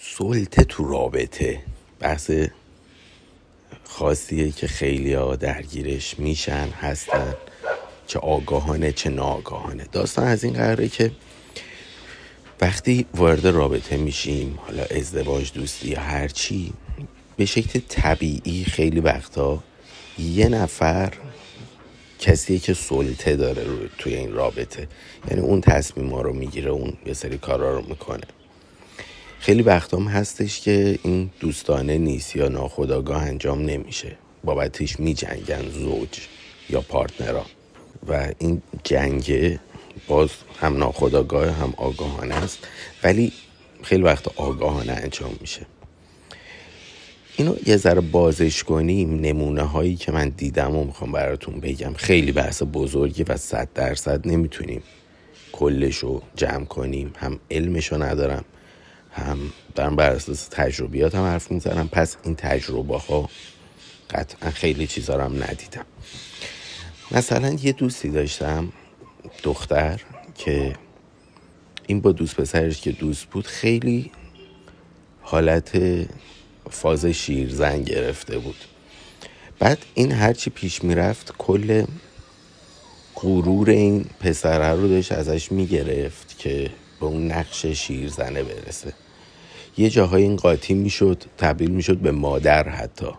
سلطه تو رابطه. بحث خاصیه که خیلی ها درگیرش میشن هستن چه آگاهانه چه ناآگاهانه. داستان از این قراره که وقتی وارد رابطه میشیم حالا ازدواج دوستی یا هر چی به شکل طبیعی خیلی وقتا یه نفر کسیه که سلطه داره روی توی این رابطه. یعنی اون تصمیم ها رو می‌گیره اون یه سری کارا رو می‌کنه. خیلی وقتام هستش که این دوستانه نیست یا ناخداگاه انجام نمیشه. بابتش میجنگن زوج یا پارتنرا. و این جنگ باز هم ناخداگاه هم آگاهانه است. ولی خیلی وقت آگاهانه انجام میشه. اینو یه ذره بازش کنیم. نمونه هایی که من دیدم و می‌خوام براتون بگم. خیلی بحث بزرگی و صد درصد نمی‌تونیم کلش رو جمع کنیم. هم علمش رو ندارم. هم دارم بر اساس تجربیات هم حرف می‌زنم. پس این تجربه ها قطعا خیلی چیزا رو هم ندیدم. مثلا یه دوستی داشتم دختر که این با دوست پسرش که دوست بود خیلی حالت فاز شیرزن گرفته بود. بعد این هرچی پیش می‌رفت کل غرور این پسره رو داشت ازش می‌گرفت که به اون نقش شیرزنه برسه. یه جاهای این قاطی می‌شد تبدیل می‌شد به مادر حتی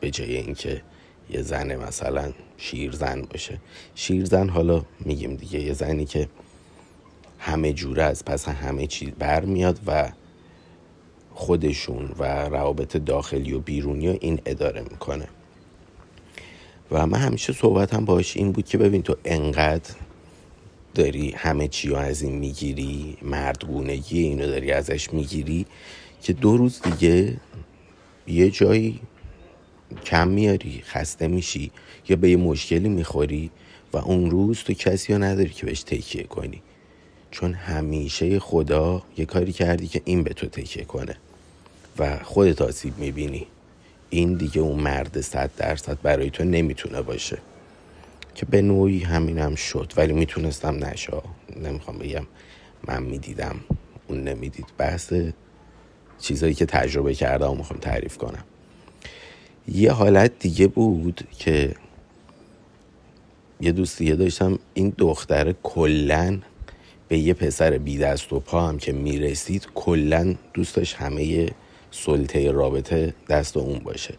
به جای اینکه یه زن مثلا شیرزن باشه. شیرزن حالا میگیم دیگه یه زنی که همه جوره از پس همه چیز برمیاد و خودشون و روابط داخلی و بیرونی و این اداره می‌کنه. و من همیشه صحبتم باش این بود که ببین تو انقدر داری همه چی از این می‌گیری مردگونگی اینو داری ازش می‌گیری که دو روز دیگه یه جایی کم میاری خسته میشی یا به یه مشکلی می‌خوری و اون روز تو کسی رو نداری که بهش تکیه کنی. چون همیشه خدا یه کاری کردی که این به تو تکیه کنه و خودت آسیب می‌بینی. این دیگه اون مرد صد درصد برای تو نمی‌تونه باشه. که به نوعی همینم هم شد ولی می‌تونستم نشا نمی‌خوام بگم من می‌دیدم اون نمی‌دید. بحث چیزایی که تجربه کردم می‌خوام تعریف کنم. یه حالت دیگه بود که یه دوستیه داشتم این دختر کلا به یه پسر بی دست و پا هم که می‌رسید کلا دوستش همه سلطه رابطه دست اون باشه.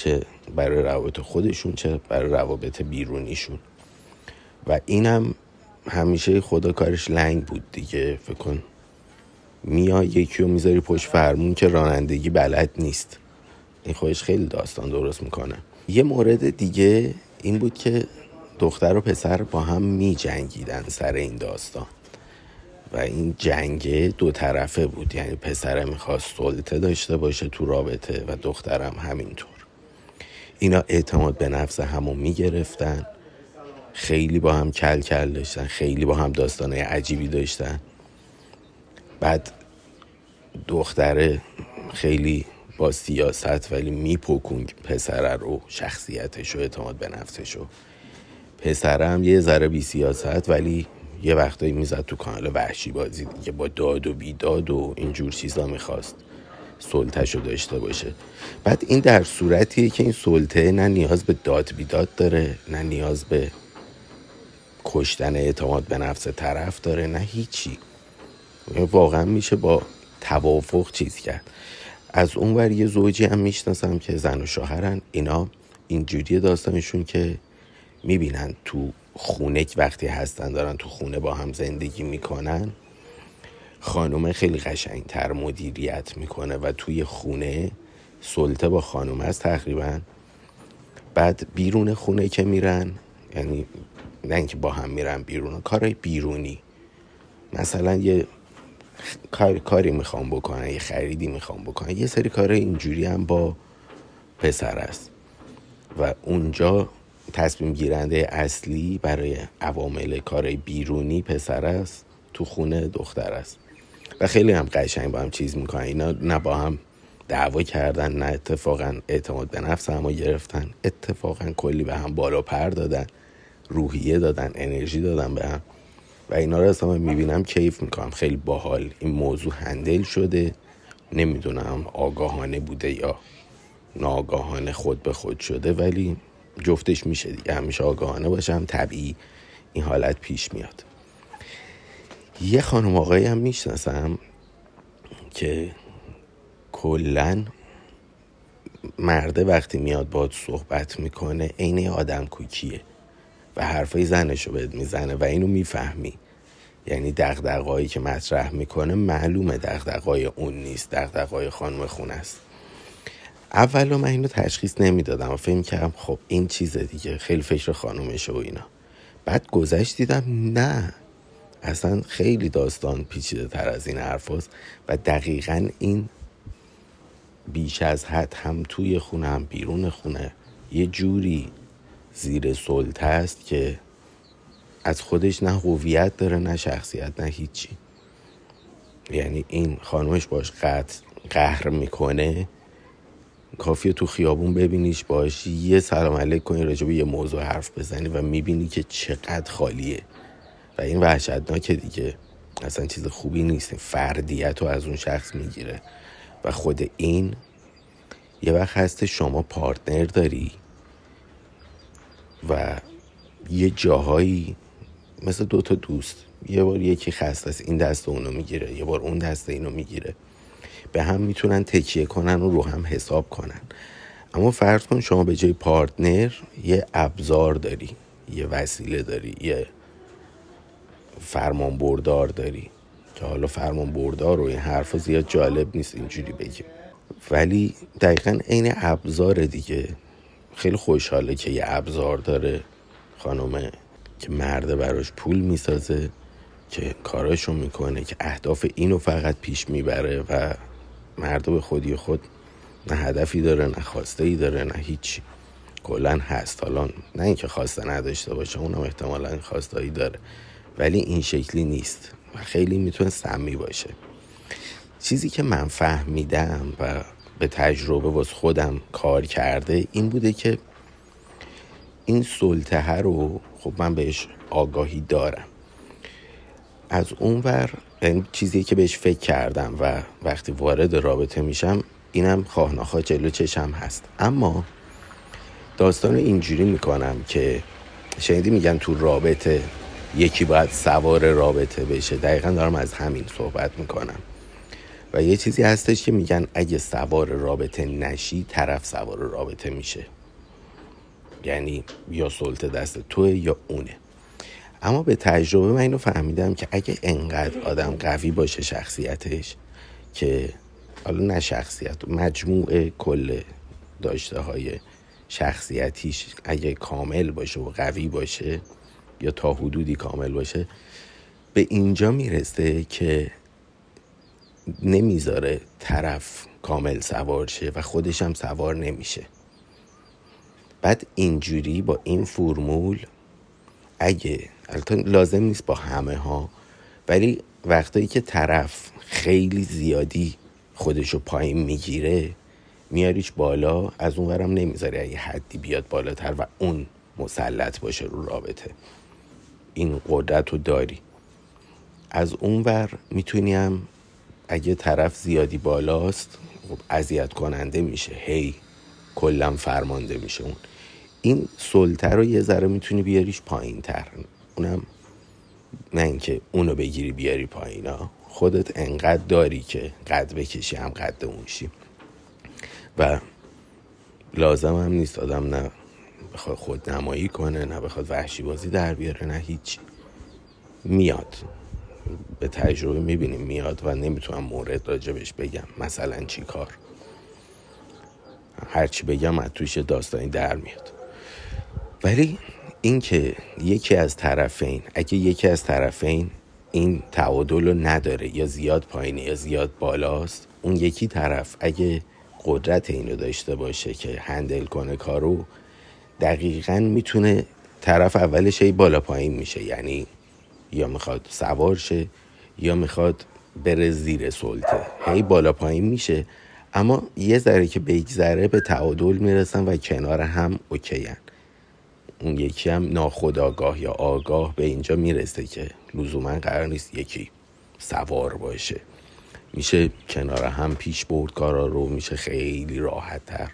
چه برای روابط خودشون چه برای روابط بیرونیشون. و اینم همیشه خدا کارش لنگ بود دیگه فکر کن. میا یکی رو می‌ذاری پشت فرمون که رانندگی بلد نیست. این خودش خیلی داستان درست می‌کنه. یه مورد دیگه این بود که دختر و پسر با هم می جنگیدن سر این داستان. و این جنگ دو طرفه بود یعنی پسر می‌خواست سلطه داشته باشه تو رابطه و دخترم همینطور. اینا اعتماد به نفس همو می‌گرفتن. خیلی با هم کل کل داشتن خیلی با هم داستانه عجیبی داشتن. بعد دختره خیلی با سیاست ولی میپکون پسره رو شخصیتش و اعتماد به نفسش و پسره هم یه ذره بی سیاست ولی یه وقتایی می‌زد تو کانال وحشی بازی دیگه با داد و بیداد و اینجور چیزا می‌خواست. سلطش رو داشته باشه. بعد این در صورتیه که این سلطه نه نیاز به داد بیداد داره نه نیاز به کشتن اعتماد به نفس طرف داره نه هیچی. واقعا میشه با توافق چیز کرد. از اون یه زوجی هم می‌شناسم که زن و شوهرن. اینا اینجوری داستانشون که می‌بینن تو خونه وقتی هستن دارن تو خونه با هم زندگی می‌کنن. خانومه خیلی قشنگتر مدیریت می‌کنه و توی خونه سلطه با خانومه است تقریبا. بعد بیرون خونه که میرن یعنی نه اینکه با هم میرن بیرون کارهای بیرونی. مثلا یه کار، کاری می‌خوام بکنن یه خریدی می‌خوام بکنن یه سری کار اینجوری هم با پسر است. و اونجا تصمیم گیرنده اصلی برای عوامل کار بیرونی پسر است تو خونه دختر است. و خیلی هم قشنگ با هم چیز می‌کنن. اینا نه با هم دعوا کردن نه اتفاقا اعتماد به نفس هم گرفتن. اتفاقا کلی به هم بالا پر دادن روحیه دادن انرژی دادن به هم. و اینا رو اصلا می‌بینم کیف می‌کنم. خیلی باحال. این موضوع هندل شده. نمی‌دونم آگاهانه بوده یا ناآگاهانه خود به خود شده ولی جفتش میشه دیگه. همیشه آگاهانه باشم طبیعی این حالت پیش میاد. یه خانم آقایی هم می‌شناسم که کلا مرده وقتی میاد باد صحبت می‌کنه عین آدم کوکیه و حرفای زنش رو بهت می‌زنه و اینو می‌فهمی. یعنی دقدقایی که مطرح می‌کنه معلومه دقدقای اون نیست دقدقای خانم خونه است. اولا من اینو تشخیص نمی‌دادم و فکر کردم خب این چیز دیگه خیلی فکر خانومشه و اینا. بعد گذشت دیدم نه. اصلا خیلی داستان پیچیده تر از این حرف و دقیقا این بیش از حد هم توی خونه هم بیرون خونه یه جوری زیر سلطه است که از خودش نه هویت داره نه شخصیت نه هیچی. یعنی این خانومش باش قطع قهر می‌کنه. کافیه تو خیابون ببینیش باش یه سلام علیک کنی راجع به یه موضوع حرف بزنی و می‌بینی که چقدر خالیه. این وحشتناکه دیگه. اصلا چیز خوبی نیست. فردیت رو از اون شخص می‌گیره. و خود این یه وقت هست شما partner داری و یه جاهایی مثل دوتا دوست یه بار یکی خسته است این دست اونو می‌گیره یه بار اون دست اینو می‌گیره. به هم می‌تونن تکیه کنن و رو هم حساب کنن. اما فرض کن شما به جای partner یه ابزار داری یه وسیله داری یه فرمان بردار داری. که حالا فرمان بردار و این حرف زیاد جالب نیست اینجوری بگیم. ولی دقیقا عین ابزار دیگه. خیلی خوشحاله که یه ابزار داره خانم که مرده براش پول می‌سازه که کاراشو می‌کنه که اهداف اینو فقط پیش می‌بره و مرد به خودی خود نه هدفی داره نه خواسته ای داره نه هیچی. کلا هست. حالا نه اینکه خواسته نداشته باشه اونم احتمالا خواستایی داره. ولی این شکلی نیست و خیلی می‌تونه سمی باشه. چیزی که من فهمیدم و به تجربه واس خودم کار کرده این بوده که این سلطه رو خب من بهش آگاهی دارم. از اون ور یعنی چیزی که بهش فکر کردم و وقتی وارد رابطه میشم اینم خواه جلو چشم هست. اما داستان اینجوری می‌کنم که شنیدی میگن تو رابطه یکی باید سوار رابطه بشه. دقیقا دارم از همین صحبت می‌کنم. و یه چیزی هستش که میگن اگه سوار رابطه نشی طرف سوار رابطه میشه. یعنی یا سلطه دست توه یا اونه. اما به تجربه من اینو فهمیدم که اگه انقدر آدم قوی باشه شخصیتش که حالا نه شخصیت مجموعه کل داشته های شخصیتیش اگه کامل باشه و قوی باشه یا تا حدودی کامل باشه به اینجا می‌رسه که نمی‌ذاره طرف کامل سوار شه و خودش هم سوار نمیشه. بعد اینجوری با این فرمول اگه البته لازم نیست با همه ها ولی وقتایی که طرف خیلی زیادی خودشو پایین می‌گیره میاریش بالا از اون ورم نمی‌ذاره اگه حدی بیاد بالاتر و اون مسلط باشه رو رابطه. این قدرت رو داری. از اون ور می‌تونیم اگه طرف زیادی بالاست خب اذیت کننده میشه. هی کلا فرمانده میشه اون. این سلطه رو یه ذره می‌تونی بیاریش پایین تر اونم نه اینکه اونو بگیری بیاری پایینا خودت انقدر داری که قد بکشی هم قد اون شی. و لازم هم نیست آدم نه بخواد خود نمایی کنه نه بخواد وحشی بازی در بیاره نه هیچی. میاد. به تجربه می‌بینیم میاد و نمی‌تونم مورد راجبش بگم. مثلا چی کار؟ هرچی بگم از توش داستانی در میاد. ولی اینکه یکی از طرفین اگه یکی از طرفین این تعادل رو نداره یا زیاد پایینه یا زیاد بالاست اون یکی طرف اگه قدرت اینو داشته باشه که هندل کنه کارو دقیقا می‌تونه طرف اولش ای بالا پایین میشه. یعنی یا می‌خواد سوار شه یا می‌خواد بره زیر سلطه. هی بالا پایین میشه. اما یه ذره که بگذره به تعادل می‌رسن و کنار هم اوکیان اون یکی هم ناخداگاه یا آگاه به اینجا می‌رسه که لزوما قرار نیست یکی سوار باشه. میشه کنار هم پیش برد کارا رو میشه خیلی راحت تر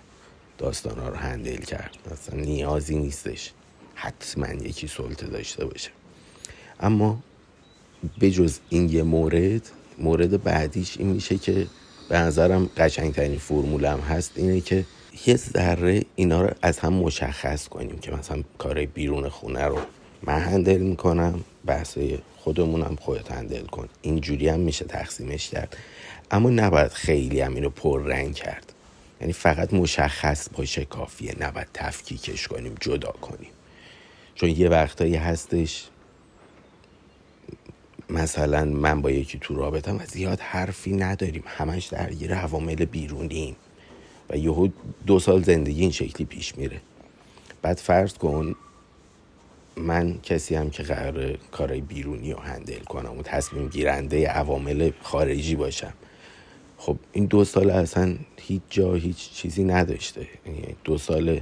داستان ها رو هندل کرد. اصلا نیازی نیستش. حتما یکی سلطه داشته باشه. اما به جز این یه مورد مورد بعدیش این میشه که به نظرم قشنگترین فرمولم هست اینه که یه ذره اینا رو از هم مشخص کنیم که مثلا کار بیرون خونه رو من هندل می‌کنم بحثای خودمونم خودت هندل کن. اینجوری هم میشه تقسیمش کرد. اما نباید خیلی هم اینو پر رنگ کرد. یعنی فقط مشخص باشه کافیه نباید تفکیکش کنیم جدا کنیم. چون یه وقتایی هستش مثلا من با یکی تو رابطم و زیاد حرفی نداریم. همش درگیر عوامل بیرونیم. و یهو دو سال زندگی این شکلی پیش میره. بعد فرض کن من کسی هم که قرار کارهای بیرونی رو هندل کنم و تصمیم گیرنده عوامل خارجی باشم. خب این دو سال اصلا هیچ جا هیچ چیزی نداشته. یعنی دو سال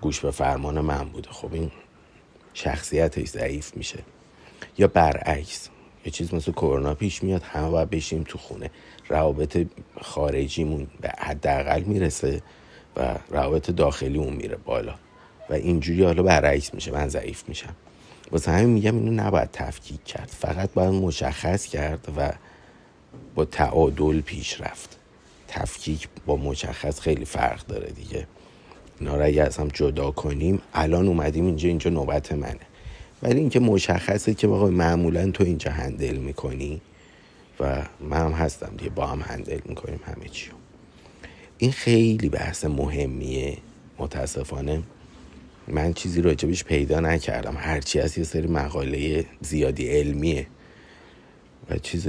گوش به فرمان من بوده. خب این شخصیتش ضعیف میشه. یا برعکس یه چیز مثل کرونا پیش میاد همه باید بشیم تو خونه. روابط خارجیمون به حداقل می‌رسه و روابط داخلیمون میره بالا. و اینجوری حالا برعکس میشه من ضعیف میشم. واسه همین میگم اینو نباید تفکیک کرد. فقط باید مشخص کرد و با تعادل پیش رفت. تفکیک با مشخص خیلی فرق داره دیگه. اینا رو اگه از هم جدا کنیم الان اومدیم اینجا اینجا نوبت منه. ولی اینکه مشخصه که واقعا معمولا تو اینجا هندل می‌کنی و من هم هستم دیگه با هم هندل می‌کنیم همه چیو این خیلی بحث مهمیه. متاسفانه من چیزی راجبش پیدا نکردم. هرچی از یه سری مقاله زیادی علمیه. و چیز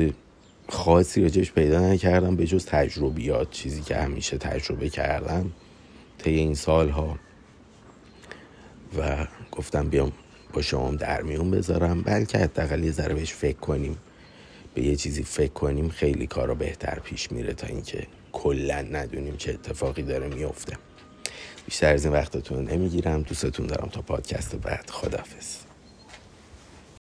خاصی راجبش پیدا نکردم به جز تجربیات چیزی که همیشه تجربه کردم طی این سالها. و گفتم بیام با شما در میون بذارم بلکه حداقل یه ذره بهش فکر کنیم. به یه چیزی فکر کنیم خیلی کارا بهتر پیش میره تا اینکه کلا ندونیم چه اتفاقی داره میفته. بیشتر از این وقتتون نمی‌گیرم دوستتون دارم تا پادکست بعد. خدافز